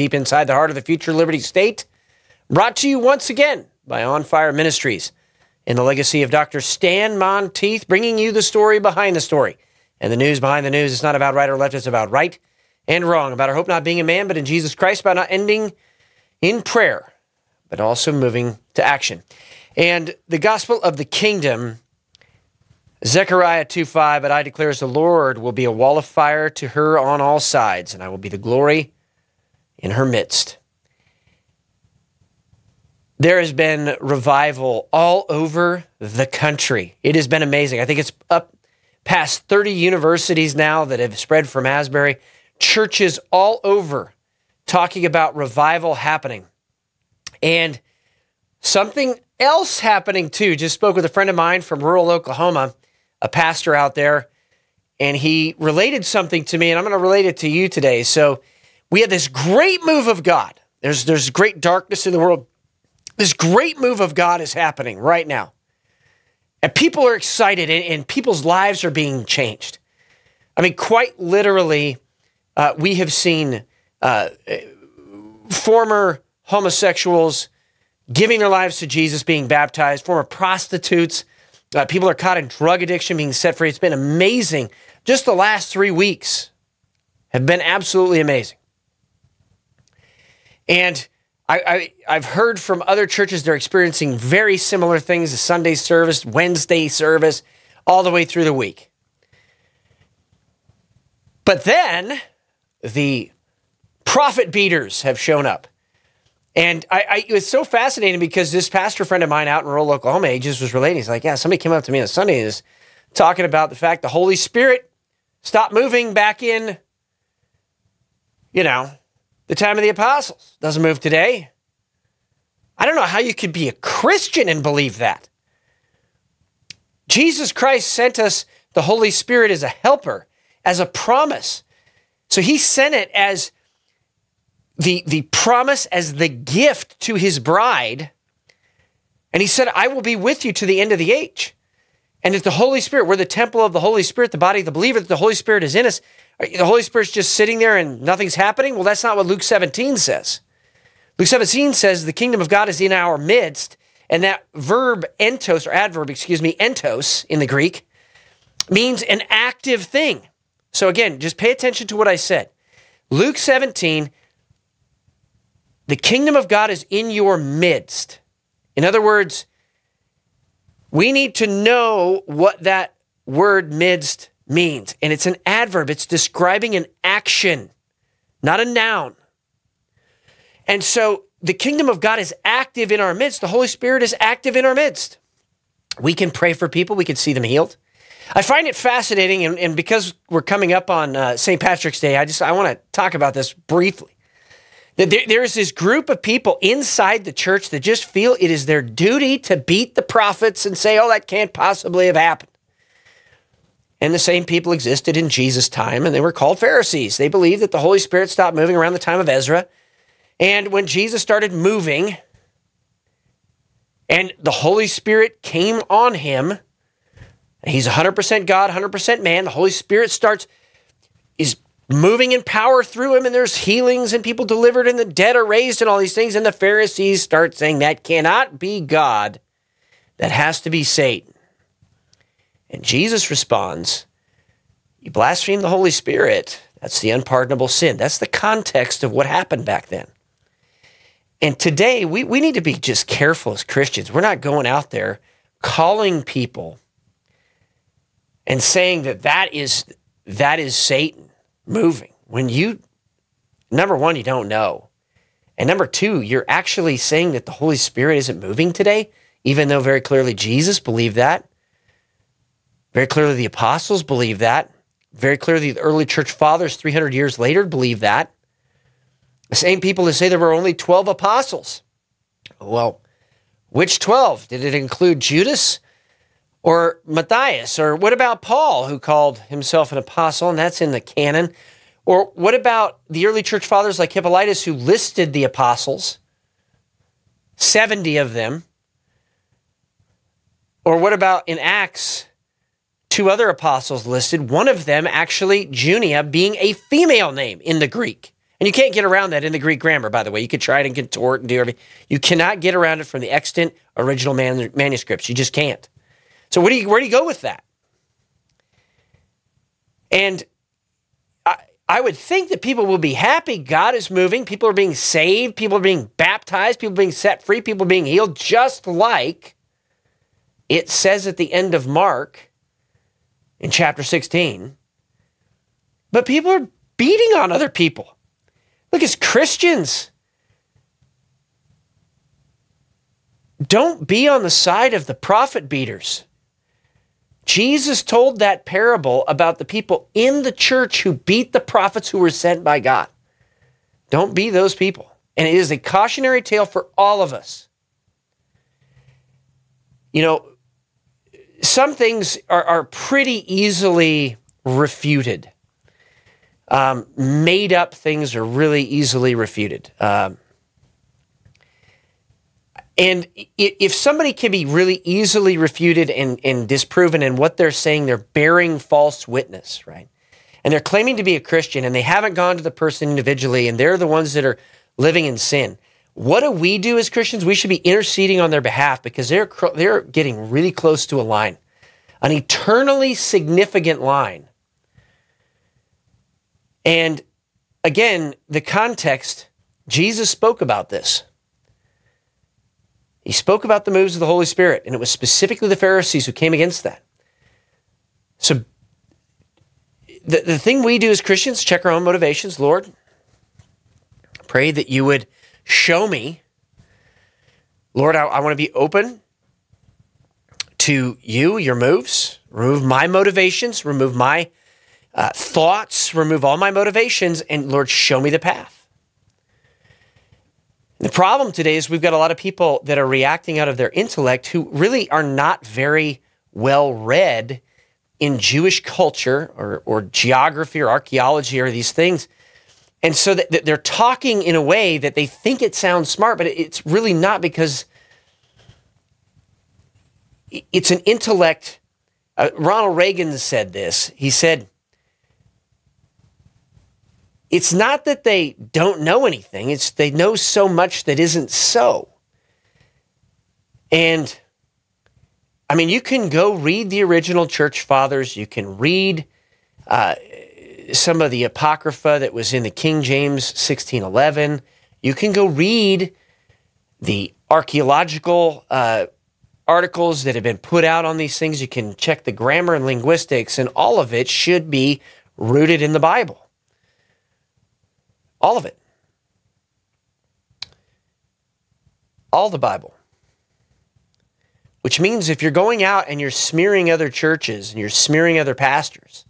deep inside the heart of the future Liberty State. Brought to you once again by On Fire Ministries in the legacy of Dr. Stan Monteith, bringing you the story behind the story. And the news behind the news is not about right or left, it's about right and wrong, about our hope not being a man, but in Jesus Christ, about not ending in prayer, but also moving to action. And the gospel of the kingdom Zechariah 2 5, but I declare as the Lord will be a wall of fire to her on all sides, and I will be the glory in her midst. There has been revival all over the country. It has been amazing. I think it's up past 30 universities now that have spread from Asbury, churches all over talking about revival happening. And something else happening too. Just spoke with a friend of mine from rural Oklahoma a pastor out there, and he related something to me, and I'm going to relate it to you today. So we had this great move of God. There's there's great darkness in the world. This great move of God is happening right now. And people are excited and, and people's lives are being changed. I mean, quite literally, uh, we have seen uh, former homosexuals giving their lives to Jesus, being baptized, former prostitutes uh, people are caught in drug addiction, being set free. It's been amazing. Just the last three weeks have been absolutely amazing. And I, I, have heard from other churches they're experiencing very similar things: the Sunday service, Wednesday service, all the way through the week. But then the prophet beaters have shown up. And I, I, it was so fascinating because this pastor friend of mine out in rural Oklahoma, just was relating. He's like, yeah, somebody came up to me on Sunday and is talking about the fact the Holy Spirit stopped moving back in, you know, the time of the apostles. Doesn't move today. I don't know how you could be a Christian and believe that. Jesus Christ sent us the Holy Spirit as a helper, as a promise. So he sent it as the, the promise as the gift to his bride. And he said, I will be with you to the end of the age. And if the Holy Spirit, we're the temple of the Holy Spirit, the body of the believer, that the Holy Spirit is in us, the Holy Spirit's just sitting there and nothing's happening. Well, that's not what Luke 17 says. Luke 17 says the kingdom of God is in our midst. And that verb entos, or adverb, excuse me, entos in the Greek, means an active thing. So again, just pay attention to what I said. Luke 17 the kingdom of God is in your midst. In other words, we need to know what that word midst means. And it's an adverb, it's describing an action, not a noun. And so the kingdom of God is active in our midst. The Holy Spirit is active in our midst. We can pray for people, we can see them healed. I find it fascinating, and, and because we're coming up on uh, St. Patrick's Day, I just I want to talk about this briefly. There, there's this group of people inside the church that just feel it is their duty to beat the prophets and say, oh, that can't possibly have happened. And the same people existed in Jesus' time, and they were called Pharisees. They believed that the Holy Spirit stopped moving around the time of Ezra. And when Jesus started moving, and the Holy Spirit came on him, he's 100% God, 100% man. The Holy Spirit starts, is moving in power through him, and there's healings and people delivered, and the dead are raised, and all these things. And the Pharisees start saying that cannot be God, that has to be Satan. And Jesus responds, You blaspheme the Holy Spirit. That's the unpardonable sin. That's the context of what happened back then. And today, we, we need to be just careful as Christians. We're not going out there calling people and saying that that is, that is Satan moving. When you, number one, you don't know. And number two, you're actually saying that the Holy Spirit isn't moving today, even though very clearly Jesus believed that. Very clearly the apostles believe that. Very clearly the early church fathers 300 years later believe that. The same people that say there were only 12 apostles. Well, which 12? Did it include Judas or Matthias? Or what about Paul, who called himself an apostle, and that's in the canon? Or what about the early church fathers like Hippolytus, who listed the apostles, 70 of them? Or what about in Acts, two other apostles listed, one of them actually, Junia, being a female name in the Greek, And you can't get around that in the Greek grammar, by the way. You could try it and contort and do everything. You cannot get around it from the extant original man- manuscripts. You just can't. So where do you, where do you go with that? And I, I would think that people will be happy. God is moving. People are being saved. People are being baptized. People are being set free. People are being healed, just like it says at the end of Mark in chapter 16. But people are beating on other people. Look, as Christians, don't be on the side of the prophet beaters. Jesus told that parable about the people in the church who beat the prophets who were sent by God. Don't be those people. And it is a cautionary tale for all of us. You know, some things are, are pretty easily refuted. Um, made up things are really easily refuted. Um, and if somebody can be really easily refuted and, and disproven in what they're saying, they're bearing false witness, right? And they're claiming to be a Christian and they haven't gone to the person individually and they're the ones that are living in sin. What do we do as Christians? We should be interceding on their behalf because they're, they're getting really close to a line, an eternally significant line and again, the context, Jesus spoke about this. He spoke about the moves of the Holy Spirit, and it was specifically the Pharisees who came against that. So, the, the thing we do as Christians, check our own motivations. Lord, pray that you would show me. Lord, I, I want to be open to you, your moves, remove my motivations, remove my uh, thoughts, remove all my motivations, and Lord, show me the path. The problem today is we've got a lot of people that are reacting out of their intellect who really are not very well read in Jewish culture or, or geography or archaeology or these things. And so that, they're talking in a way that they think it sounds smart, but it's really not because it's an intellect. Uh, Ronald Reagan said this. He said, it's not that they don't know anything, it's they know so much that isn't so. And I mean, you can go read the original church fathers, you can read uh, some of the Apocrypha that was in the King James 1611. You can go read the archaeological uh, articles that have been put out on these things. You can check the grammar and linguistics, and all of it should be rooted in the Bible. All of it. All the Bible. Which means if you're going out and you're smearing other churches and you're smearing other pastors,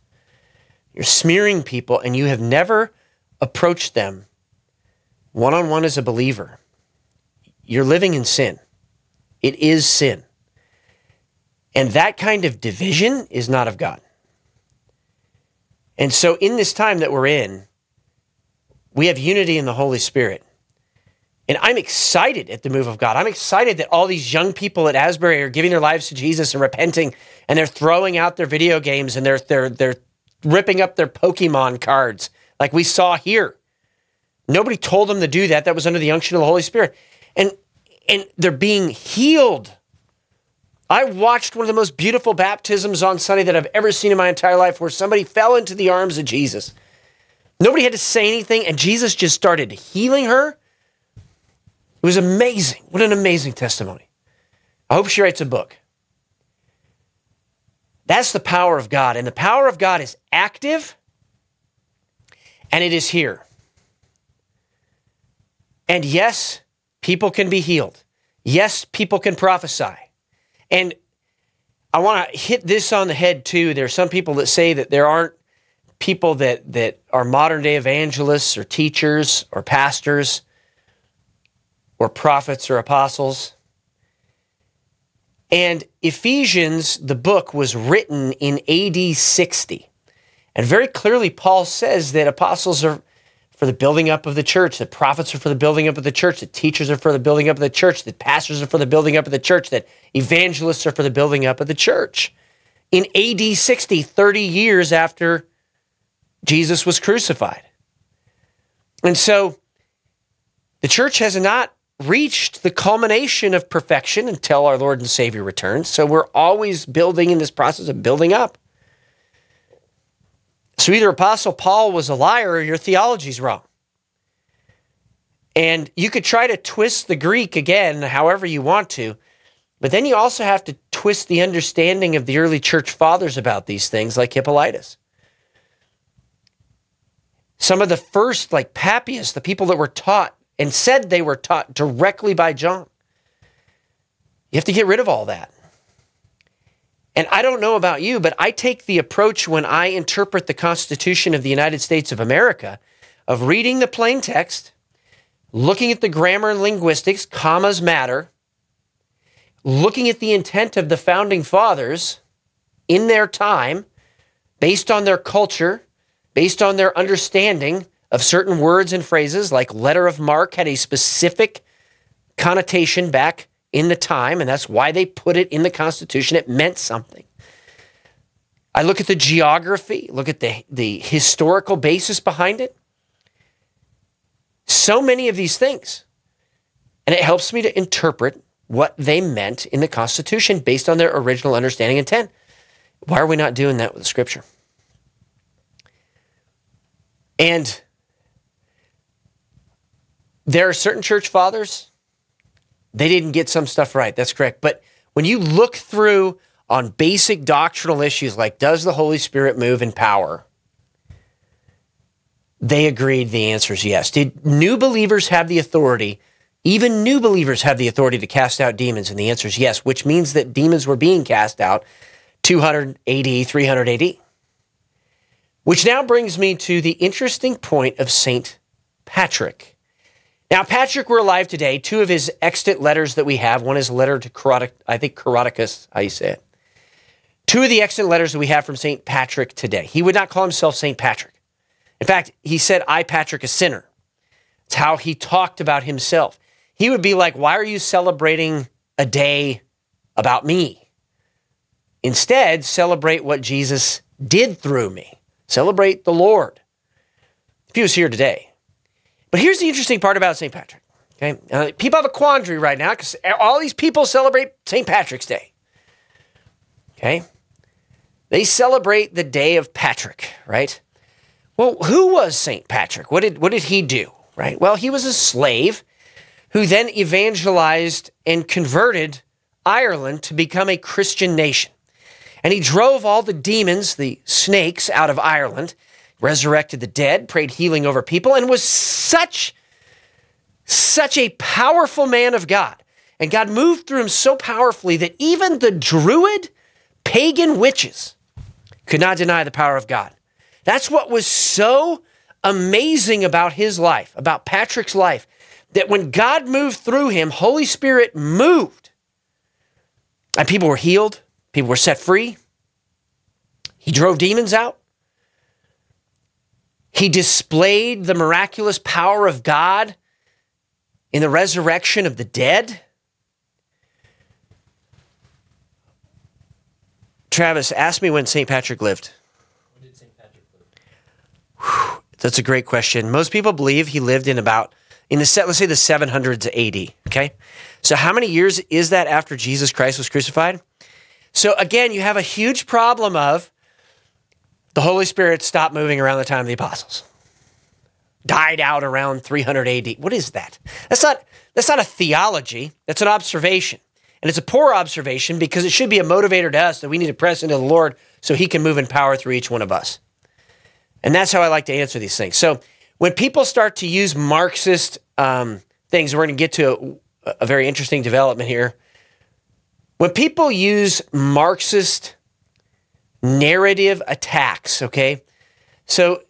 you're smearing people and you have never approached them one on one as a believer, you're living in sin. It is sin. And that kind of division is not of God. And so, in this time that we're in, we have unity in the Holy Spirit. And I'm excited at the move of God. I'm excited that all these young people at Asbury are giving their lives to Jesus and repenting, and they're throwing out their video games and they're they're they're ripping up their Pokemon cards, like we saw here. Nobody told them to do that. That was under the unction of the Holy Spirit. And and they're being healed. I watched one of the most beautiful baptisms on Sunday that I've ever seen in my entire life where somebody fell into the arms of Jesus. Nobody had to say anything, and Jesus just started healing her. It was amazing. What an amazing testimony. I hope she writes a book. That's the power of God. And the power of God is active and it is here. And yes, people can be healed. Yes, people can prophesy. And I want to hit this on the head too. There are some people that say that there aren't people that, that are modern day evangelists or teachers or pastors or prophets or apostles. And Ephesians, the book, was written in AD 60. And very clearly, Paul says that apostles are for the building up of the church, that prophets are for the building up of the church, that teachers are for the building up of the church, that pastors are for the building up of the church, that evangelists are for the building up of the church. In AD 60, 30 years after Jesus was crucified. And so the church has not reached the culmination of perfection until our Lord and Savior returns. So we're always building in this process of building up. So either Apostle Paul was a liar or your theology's wrong. And you could try to twist the Greek again, however you want to, but then you also have to twist the understanding of the early church fathers about these things, like Hippolytus. Some of the first, like Papias, the people that were taught and said they were taught directly by John. You have to get rid of all that. And I don't know about you, but I take the approach when I interpret the Constitution of the United States of America of reading the plain text, looking at the grammar and linguistics, commas matter, looking at the intent of the founding fathers in their time, based on their culture, based on their understanding of certain words and phrases, like letter of marque, had a specific connotation back in the time, and that's why they put it in the Constitution. It meant something. I look at the geography, look at the, the historical basis behind it. So many of these things. And it helps me to interpret what they meant in the Constitution based on their original understanding and intent. Why are we not doing that with the Scripture? And there are certain church fathers, they didn't get some stuff right. That's correct. But when you look through on basic doctrinal issues like does the Holy Spirit move in power? They agreed the answer is yes. Did new believers have the authority? Even new believers have the authority to cast out demons, and the answer is yes, which means that demons were being cast out 200 AD, 300 AD. Which now brings me to the interesting point of St. Patrick. Now, Patrick we're alive today. Two of his extant letters that we have, one is a letter to Carotic, I think Caroticus, how you say it. Two of the extant letters that we have from St. Patrick today. He would not call himself St. Patrick. In fact, he said, I, Patrick, a sinner. It's how he talked about himself. He would be like, Why are you celebrating a day about me? Instead, celebrate what Jesus did through me. Celebrate the Lord. If he was here today, but here's the interesting part about St. Patrick. Okay, uh, people have a quandary right now because all these people celebrate St. Patrick's Day. Okay, they celebrate the day of Patrick, right? Well, who was St. Patrick? What did what did he do? Right? Well, he was a slave who then evangelized and converted Ireland to become a Christian nation. And he drove all the demons, the snakes, out of Ireland resurrected the dead, prayed healing over people, and was such, such a powerful man of God. And God moved through him so powerfully that even the druid pagan witches could not deny the power of God. That's what was so amazing about his life, about Patrick's life, that when God moved through him, Holy Spirit moved. And people were healed, people were set free. He drove demons out. He displayed the miraculous power of God in the resurrection of the dead. Travis, ask me when St. Patrick lived. When did St. Patrick live? That's a great question. Most people believe he lived in about in the set, let's say the 700s AD. Okay, so how many years is that after Jesus Christ was crucified? So again, you have a huge problem of the Holy Spirit stopped moving around the time of the apostles. Died out around 300 AD. What is that? That's not that's not a theology. That's an observation. And it's a poor observation because it should be a motivator to us that we need to press into the Lord so he can move in power through each one of us. And that's how I like to answer these things. So when people start to use Marxist um, things, we're going to get to a, a very interesting development here. When people use Marxist narrative attacks, okay? So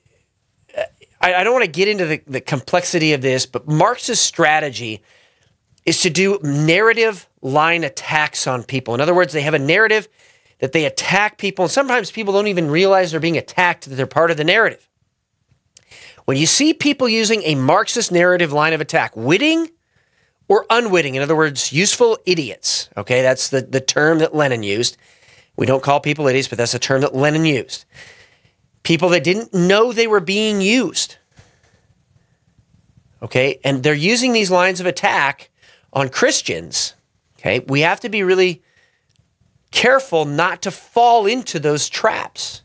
uh, I, I don't want to get into the, the complexity of this, but Marx's strategy is to do narrative line attacks on people. In other words, they have a narrative that they attack people, and sometimes people don't even realize they're being attacked, that they're part of the narrative. When you see people using a Marxist narrative line of attack, witting or unwitting, in other words, useful idiots, okay, that's the, the term that Lenin used, we don't call people idiots, but that's a term that Lenin used. People that didn't know they were being used. Okay. And they're using these lines of attack on Christians. Okay. We have to be really careful not to fall into those traps.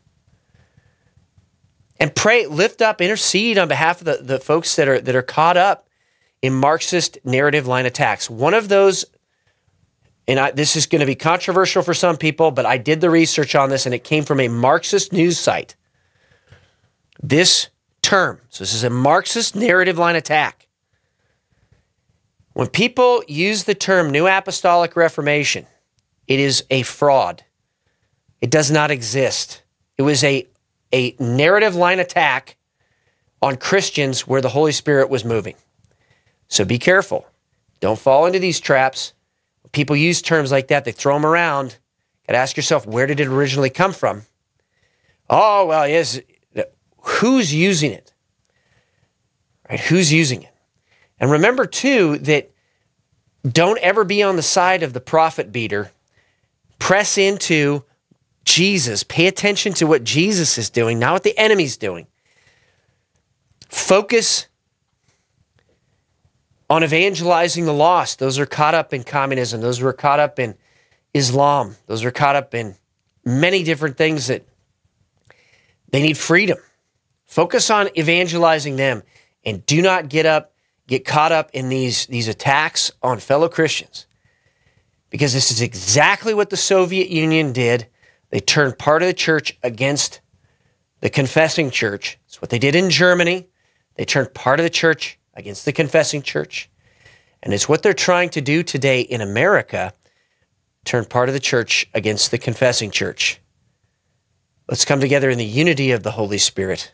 And pray, lift up, intercede on behalf of the, the folks that are that are caught up in Marxist narrative line attacks. One of those, and I, this is going to be controversial for some people, but I did the research on this and it came from a Marxist news site. This term, so this is a Marxist narrative line attack. When people use the term New Apostolic Reformation, it is a fraud. It does not exist. It was a, a narrative line attack on Christians where the Holy Spirit was moving. So be careful. Don't fall into these traps. People use terms like that, they throw them around. Got to ask yourself, where did it originally come from? Oh, well, yes. Who's using it? Right? Who's using it? And remember, too, that don't ever be on the side of the prophet beater Press into Jesus. Pay attention to what Jesus is doing, not what the enemy's doing. Focus on evangelizing the lost. Those are caught up in communism. Those were caught up in Islam. Those are caught up in many different things that they need freedom. Focus on evangelizing them and do not get up, get caught up in these, these attacks on fellow Christians because this is exactly what the Soviet Union did. They turned part of the church against the confessing church. It's what they did in Germany. They turned part of the church against the confessing church. And it's what they're trying to do today in America turn part of the church against the confessing church. Let's come together in the unity of the Holy Spirit.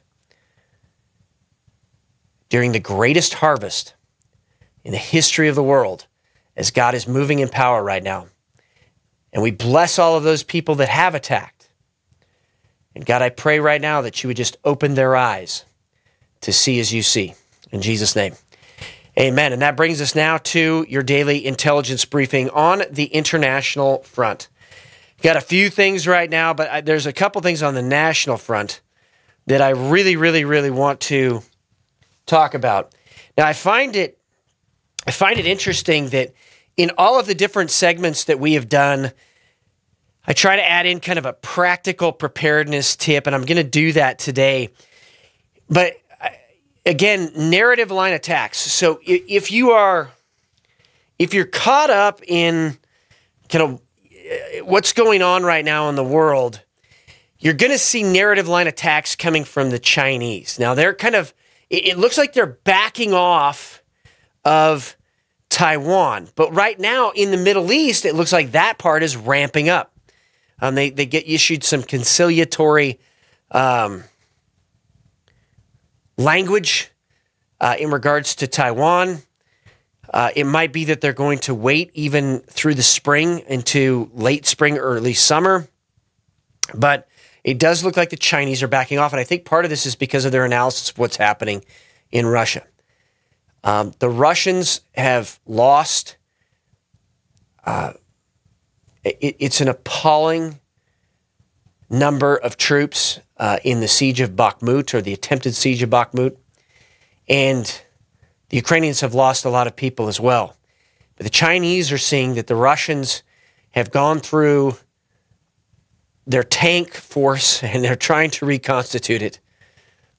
During the greatest harvest in the history of the world, as God is moving in power right now. And we bless all of those people that have attacked. And God, I pray right now that you would just open their eyes to see as you see. In Jesus' name. Amen. And that brings us now to your daily intelligence briefing on the international front. Got a few things right now, but I, there's a couple things on the national front that I really, really, really want to talk about. Now, I find it I find it interesting that in all of the different segments that we have done, I try to add in kind of a practical preparedness tip, and I'm going to do that today. But again, narrative line attacks. So if you are, if you're caught up in kind of uh, what's going on right now in the world, you're going to see narrative line attacks coming from the Chinese. Now they're kind of, it looks like they're backing off of Taiwan. But right now in the Middle East, it looks like that part is ramping up. Um, they, they get issued some conciliatory um, language uh, in regards to Taiwan. Uh, it might be that they're going to wait even through the spring into late spring, early summer. But it does look like the Chinese are backing off. And I think part of this is because of their analysis of what's happening in Russia. Um, the Russians have lost. Uh, it, it's an appalling number of troops uh, in the siege of Bakhmut or the attempted siege of Bakhmut. And the Ukrainians have lost a lot of people as well. But the Chinese are seeing that the Russians have gone through their tank force and they're trying to reconstitute it.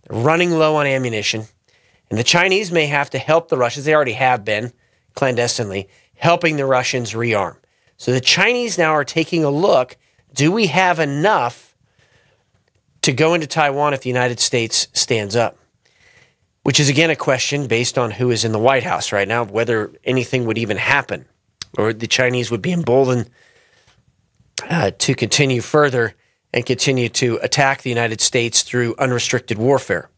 They're running low on ammunition. And the Chinese may have to help the Russians, they already have been clandestinely, helping the Russians rearm. So the Chinese now are taking a look do we have enough to go into Taiwan if the United States stands up? Which is again a question based on who is in the White House right now, whether anything would even happen or the Chinese would be emboldened uh, to continue further and continue to attack the United States through unrestricted warfare.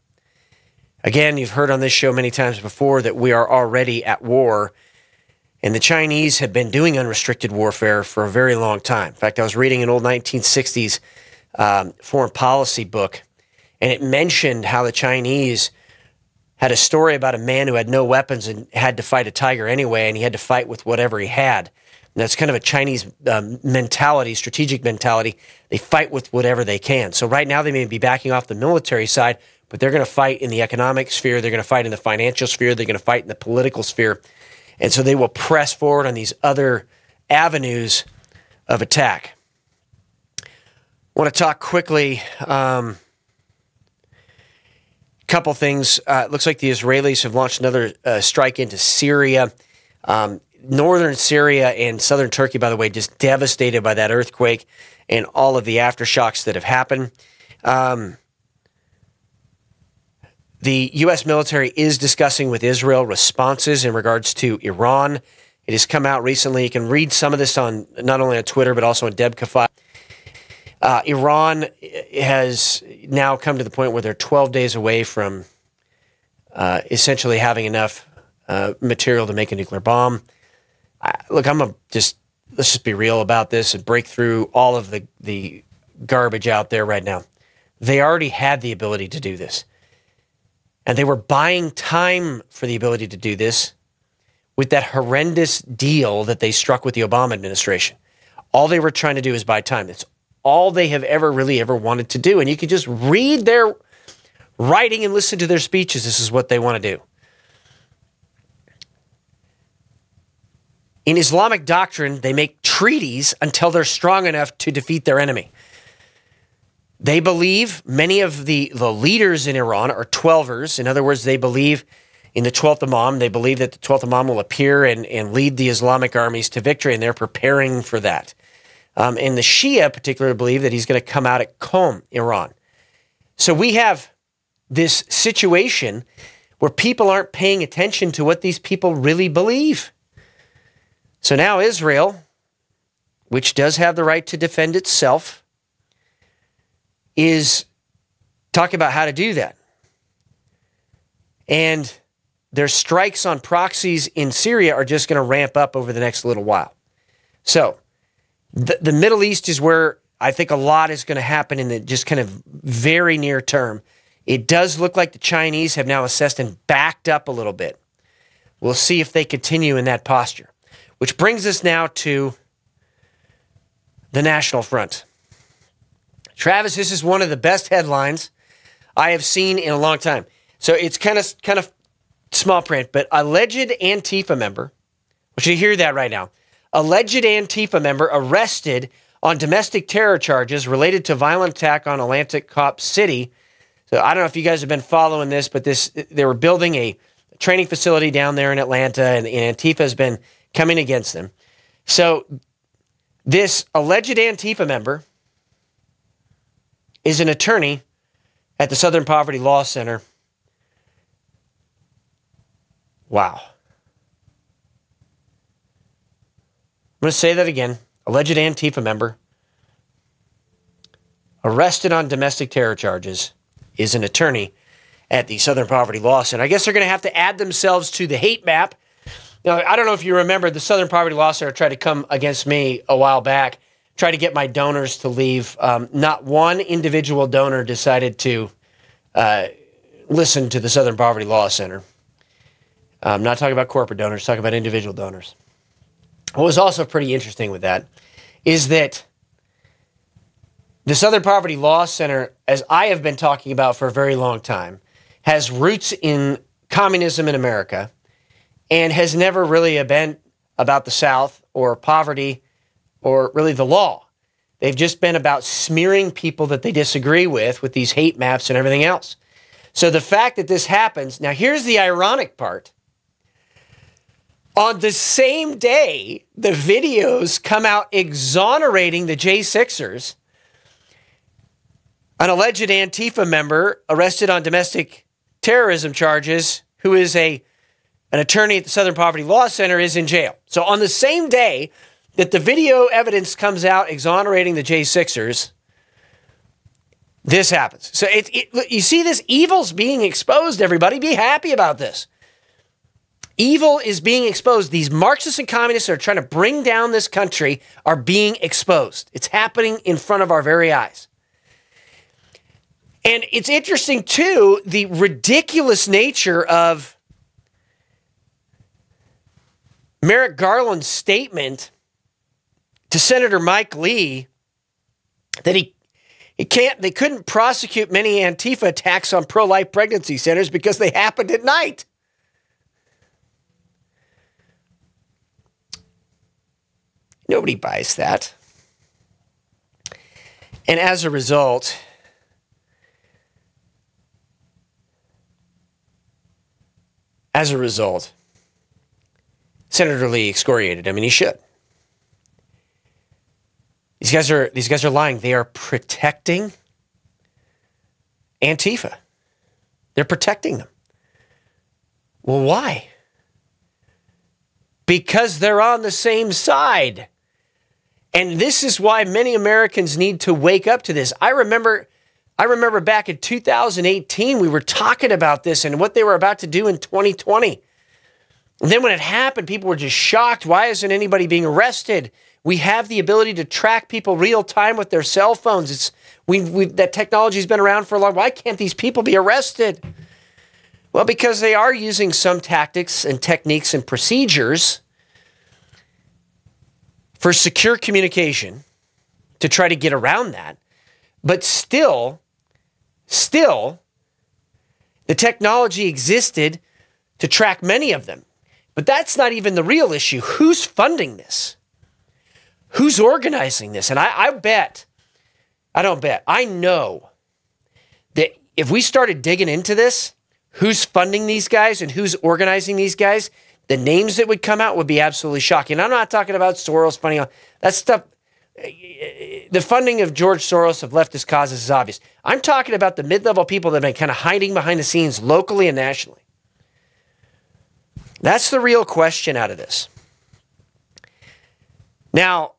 Again, you've heard on this show many times before that we are already at war, and the Chinese have been doing unrestricted warfare for a very long time. In fact, I was reading an old 1960s um, foreign policy book, and it mentioned how the Chinese had a story about a man who had no weapons and had to fight a tiger anyway, and he had to fight with whatever he had. And that's kind of a Chinese um, mentality, strategic mentality. They fight with whatever they can. So right now they may be backing off the military side, but they're going to fight in the economic sphere. They're going to fight in the financial sphere. They're going to fight in the political sphere. And so they will press forward on these other avenues of attack. I want to talk quickly. Um, couple things. Uh, it looks like the Israelis have launched another uh, strike into Syria. Um, northern Syria and southern Turkey, by the way, just devastated by that earthquake and all of the aftershocks that have happened. Um, the U.S. military is discussing with Israel responses in regards to Iran. It has come out recently. You can read some of this on not only on Twitter, but also on DEBKAfile. Uh, Iran has now come to the point where they're 12 days away from uh, essentially having enough uh, material to make a nuclear bomb. look, I'm a just let's just be real about this and break through all of the the garbage out there right now. They already had the ability to do this, and they were buying time for the ability to do this with that horrendous deal that they struck with the Obama administration. All they were trying to do is buy time. That's all they have ever really ever wanted to do. And you can just read their writing and listen to their speeches. This is what they want to do. In Islamic doctrine, they make treaties until they're strong enough to defeat their enemy. They believe many of the, the leaders in Iran are 12ers. In other words, they believe in the 12th Imam. They believe that the 12th Imam will appear and, and lead the Islamic armies to victory, and they're preparing for that. Um, and the Shia particularly believe that he's going to come out at Qom, Iran. So we have this situation where people aren't paying attention to what these people really believe. So now Israel, which does have the right to defend itself, is talking about how to do that. And their strikes on proxies in Syria are just going to ramp up over the next little while. So the, the Middle East is where I think a lot is going to happen in the just kind of very near term. It does look like the Chinese have now assessed and backed up a little bit. We'll see if they continue in that posture. Which brings us now to the National Front. Travis, this is one of the best headlines I have seen in a long time. So it's kind of kind of small print, but alleged Antifa member. I want you hear that right now alleged Antifa member arrested on domestic terror charges related to violent attack on Atlanta Cop City. So I don't know if you guys have been following this, but this they were building a training facility down there in Atlanta, and, and Antifa has been coming against them. So this alleged Antifa member is an attorney at the Southern Poverty Law Center. Wow. I'm going to say that again. Alleged Antifa member arrested on domestic terror charges is an attorney at the Southern Poverty Law Center. I guess they're going to have to add themselves to the hate map. Now, I don't know if you remember, the Southern Poverty Law Center tried to come against me a while back, try to get my donors to leave. Um, not one individual donor decided to uh, listen to the Southern Poverty Law Center. I'm not talking about corporate donors, talking about individual donors. What was also pretty interesting with that is that the Southern Poverty Law Center, as I have been talking about for a very long time, has roots in communism in America and has never really been about the South or poverty or really the law. They've just been about smearing people that they disagree with with these hate maps and everything else. So the fact that this happens, now here's the ironic part on the same day, the videos come out exonerating the J6ers. An alleged Antifa member arrested on domestic terrorism charges, who is a an attorney at the Southern Poverty Law Center, is in jail. So on the same day that the video evidence comes out exonerating the J6ers, this happens. So it, it, you see this evil's being exposed, everybody. Be happy about this. Evil is being exposed. These Marxists and communists that are trying to bring down this country are being exposed. It's happening in front of our very eyes. And it's interesting, too, the ridiculous nature of Merrick Garland's statement to Senator Mike Lee that he he can't they couldn't prosecute many Antifa attacks on pro-life pregnancy centers because they happened at night. Nobody buys that. And as a result, as a result, Senator Lee excoriated him, and he should. These guys are these guys are lying. They are protecting Antifa. They're protecting them. Well, why? Because they're on the same side. And this is why many Americans need to wake up to this. I remember I remember back in 2018 we were talking about this and what they were about to do in 2020. And then when it happened, people were just shocked. Why isn't anybody being arrested? We have the ability to track people real time with their cell phones. It's we, that technology's been around for a long. Time why can't these people be arrested? Well, because they are using some tactics and techniques and procedures for secure communication to try to get around that. But still, still, the technology existed to track many of them. But that's not even the real issue. Who's funding this? Who's organizing this? And I, I bet, I don't bet, I know that if we started digging into this, who's funding these guys and who's organizing these guys, the names that would come out would be absolutely shocking. I'm not talking about Soros funding that stuff. The funding of George Soros of leftist causes is obvious. I'm talking about the mid-level people that have been kind of hiding behind the scenes locally and nationally. That's the real question out of this. Now,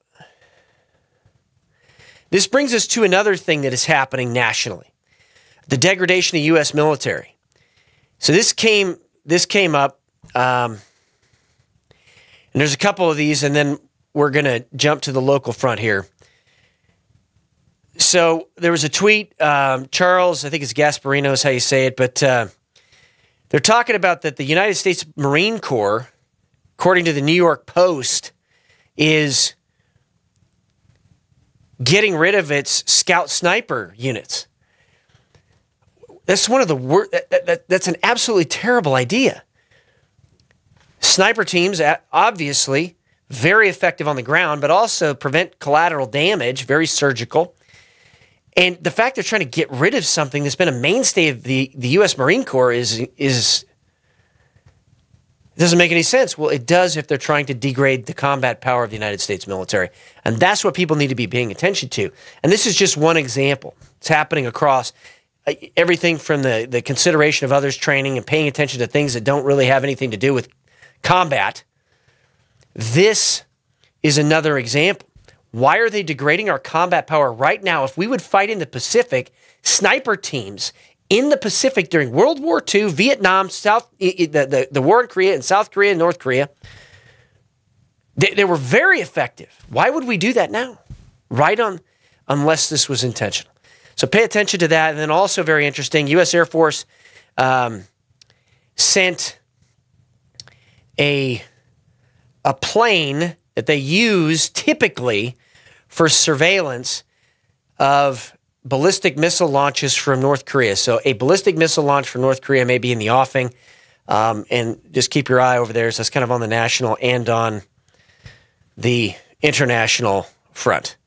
this brings us to another thing that is happening nationally the degradation of U.S. military. So this came this came up um, and there's a couple of these, and then we're going to jump to the local front here. So there was a tweet, um, Charles, I think it's Gasparino is how you say it, but uh, they're talking about that the United States Marine Corps, according to the New York Post, is getting rid of its scout sniper units. That's one of the worst. That, that, that's an absolutely terrible idea. Sniper teams, obviously, very effective on the ground, but also prevent collateral damage, very surgical. And the fact they're trying to get rid of something that's been a mainstay of the, the U.S. Marine Corps is is it doesn't make any sense. Well, it does if they're trying to degrade the combat power of the United States military. And that's what people need to be paying attention to. And this is just one example. It's happening across uh, everything from the, the consideration of others training and paying attention to things that don't really have anything to do with combat. This is another example. Why are they degrading our combat power right now? If we would fight in the Pacific, sniper teams in the Pacific during World War II, Vietnam, South, the, the, the war in Korea, and South Korea and North Korea, they, they were very effective. Why would we do that now? Right on, unless this was intentional. So pay attention to that. And then also very interesting, U.S. Air Force um, sent a a plane that they use typically for surveillance of ballistic missile launches from North Korea. So a ballistic missile launch from North Korea may be in the offing, um, and just keep your eye over there. So that's kind of on the national and on the international front.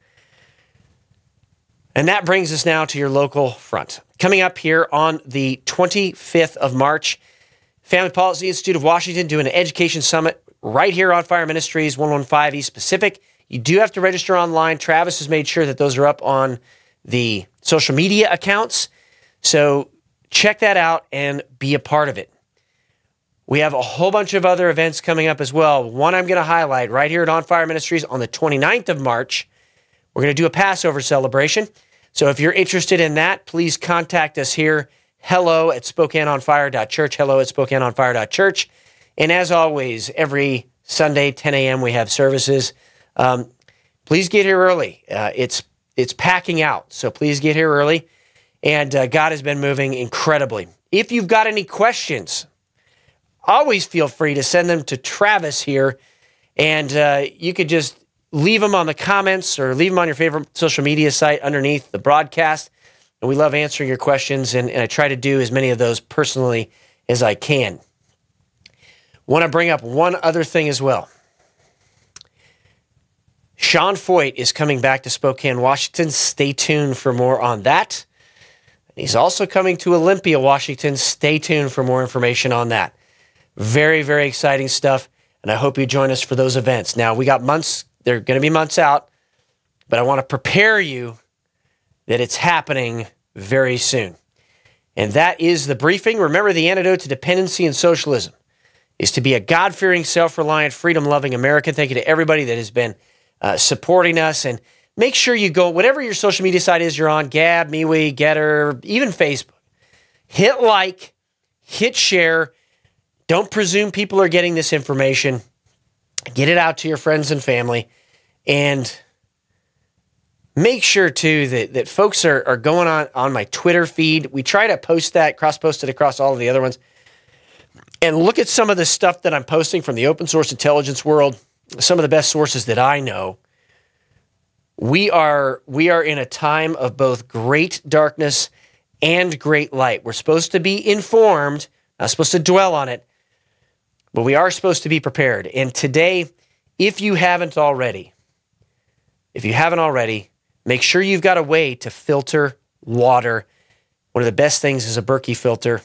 And that brings us now to your local front. Coming up here on the 25th of March, Family Policy Institute of Washington doing an education summit right here on Fire Ministries 115 East Pacific. You do have to register online. Travis has made sure that those are up on the social media accounts. So check that out and be a part of it. We have a whole bunch of other events coming up as well. One I'm going to highlight right here at On Fire Ministries on the 29th of March. We're going to do a Passover celebration. So if you're interested in that, please contact us here hello at SpokaneOnFire.church, hello at SpokaneOnFire.church. And as always, every Sunday, 10 a.m., we have services. Um, please get here early. Uh, it's it's packing out, so please get here early. And uh, God has been moving incredibly. If you've got any questions, always feel free to send them to Travis here, and uh, you could just leave them on the comments or leave them on your favorite social media site underneath the broadcast. And we love answering your questions, and, and I try to do as many of those personally as I can. Want to bring up one other thing as well. Sean Feucht is coming back to Spokane, Washington. Stay tuned for more on that. He's also coming to Olympia, Washington. Stay tuned for more information on that. Very, very exciting stuff. And I hope you join us for those events. Now, we got months, they're going to be months out, but I want to prepare you that it's happening very soon. And that is the briefing. Remember, the antidote to dependency and socialism is to be a God fearing, self reliant, freedom loving American. Thank you to everybody that has been uh, supporting us. And make sure you go, whatever your social media site is you're on, Gab, MeWe, Gettr, even Facebook, hit like, hit share. Don't presume people are getting this information. Get it out to your friends and family. And make sure too that, that folks are, are going on on my Twitter feed. We try to post that, cross post it across all of the other ones. And look at some of the stuff that I'm posting from the open source intelligence world some of the best sources that I know, we are we are in a time of both great darkness and great light. We're supposed to be informed, not supposed to dwell on it, but we are supposed to be prepared. And today, if you haven't already, if you haven't already, make sure you've got a way to filter water. One of the best things is a Berkey filter.